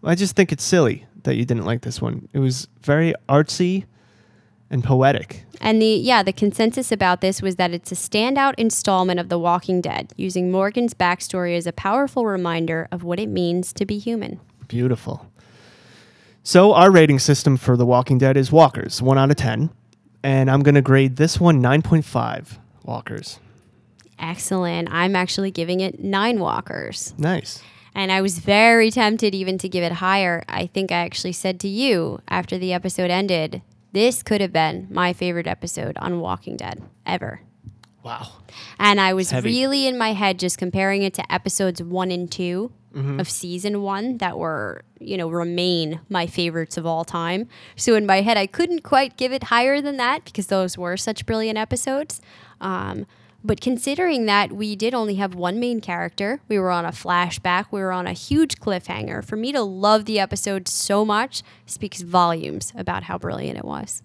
I just think it's silly that you didn't like this one. It was very artsy and poetic. And the yeah, the consensus about this was that it's a standout installment of The Walking Dead, using Morgan's backstory as a powerful reminder of what it means to be human. Beautiful. So our rating system for The Walking Dead is walkers, 1 out of 10. And I'm going to grade this one 9.5 walkers. Excellent. I'm actually giving it nine walkers. Nice. And I was very tempted even to give it higher. I think I actually said to you after the episode ended, this could have been my favorite episode on Walking Dead ever. Wow. And I was really in my head just comparing it to episodes one and 2 of season one that were, you know, remain my favorites of all time. So in my head, I couldn't quite give it higher than that because those were such brilliant episodes. Um, But considering that we did only have one main character, we were on a flashback, we were on a huge cliffhanger. For me to love the episode so much speaks volumes about how brilliant it was.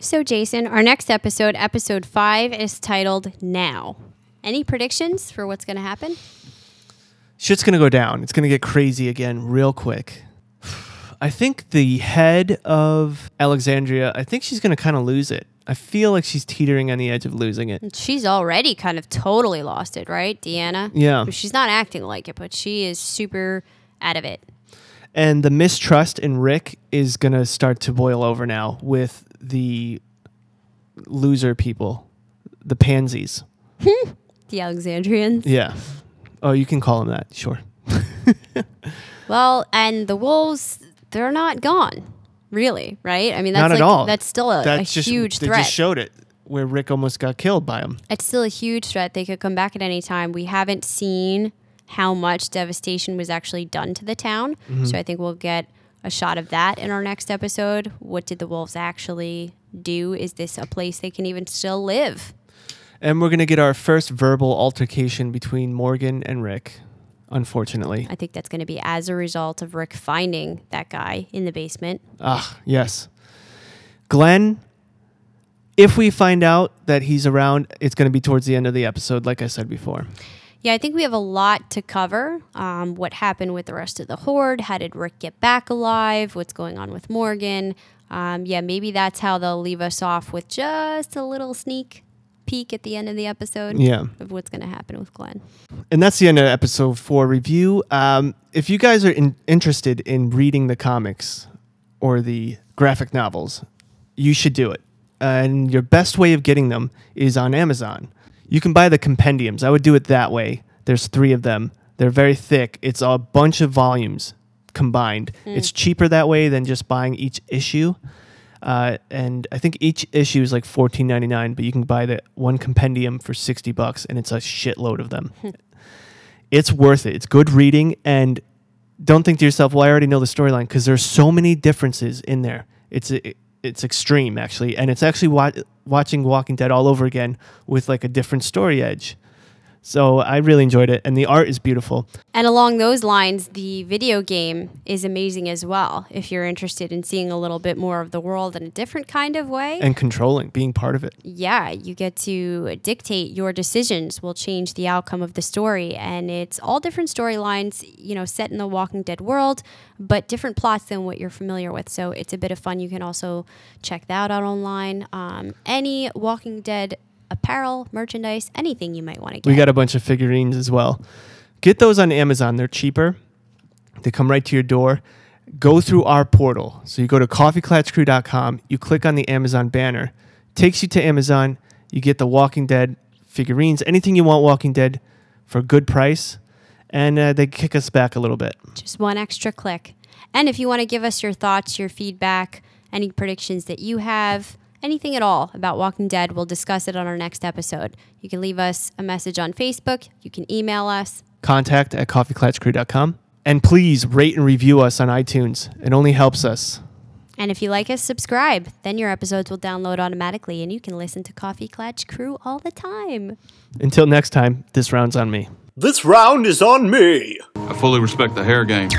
So, Jason, our next episode, episode five, is titled Now. Any predictions for what's going to happen? Shit's gonna go down. It's gonna get crazy again real quick. I think the head of Alexandria, I think she's gonna kind of lose it. I feel like she's teetering on the edge of losing it. She's already kind of totally lost it, right, Deanna? Yeah. She's not acting like it, but she is super out of it. And the mistrust in Rick is gonna start to boil over now with the loser people, the pansies. The Alexandrians. Yeah. Oh, you can call them that. Sure. Well, and the wolves, they're not gone, really, right? I mean, that's Not like, at all. That's still a, a That's just huge threat. they just showed it where Rick almost got killed by him. it's still a huge threat. They could come back at any time. We haven't seen how much devastation was actually done to the town. Mm-hmm. So I think we'll get a shot of that in our next episode. What did the wolves actually do? Is this a place they can even still live? And we're gonna get our first verbal altercation between Morgan and Rick. Unfortunately. I think that's going to be as a result of Rick finding that guy in the basement. Ah, yes. Glenn, if we find out that he's around, it's going to be towards the end of the episode, like I said before. Yeah, I think we have a lot to cover. Um, what happened with the rest of the horde? How did Rick get back alive? What's going on with Morgan? Um, yeah, maybe that's how they'll leave us off with just a little sneak peek at the end of the episode Yeah. of what's going to happen with Glenn. And that's the end of episode four review. Um, if you guys are in, interested in reading the comics or the graphic novels, you should do it. And your best way of getting them is on Amazon. You can buy the compendiums. I would do it that way. There's three of them. They're very thick. It's a bunch of volumes combined. It's cheaper that way than just buying each issue. Uh, and I think each issue is like fourteen ninety nine, but you can buy the one compendium for sixty bucks, and it's a shitload of them. it's worth it. It's good reading, and don't think to yourself, "Well, I already know the storyline," because there's so many differences in there. It's it's extreme actually, and it's actually wa- watching Walking Dead all over again with like a different story edge. So I really enjoyed it, and the art is beautiful. And along those lines, the video game is amazing as well. If you're interested in seeing a little bit more of the world in a different kind of way, and controlling, being part of it. yeah, you get to dictate your decisions will change the outcome of the story. And it's all different storylines, you know, set in the Walking Dead world, but different plots than what you're familiar with. So it's a bit of fun. You can also check that out online. Um, any Walking Dead apparel, merchandise, anything you might want to get. We got a bunch of figurines as well. Get those on Amazon. They're cheaper. They come right to your door. Go through our portal. So you go to coffeeclatchcrew.com, you click on the Amazon banner, takes you to Amazon, you get the Walking Dead figurines, anything you want Walking Dead for a good price, and uh, they kick us back a little bit. just one extra click. And if you want to give us your thoughts, your feedback, any predictions that you have, anything at all about Walking Dead, we'll discuss it on our next episode. You can leave us a message on Facebook, you can email us. Contact at coffeeclatchcrew.com. And please rate and review us on iTunes. It only helps us. And if you like us, subscribe. Then your episodes will download automatically and you can listen to Coffee Clatch Crew all the time. Until next time, this round's on me. This round is on me. I fully respect the hair game.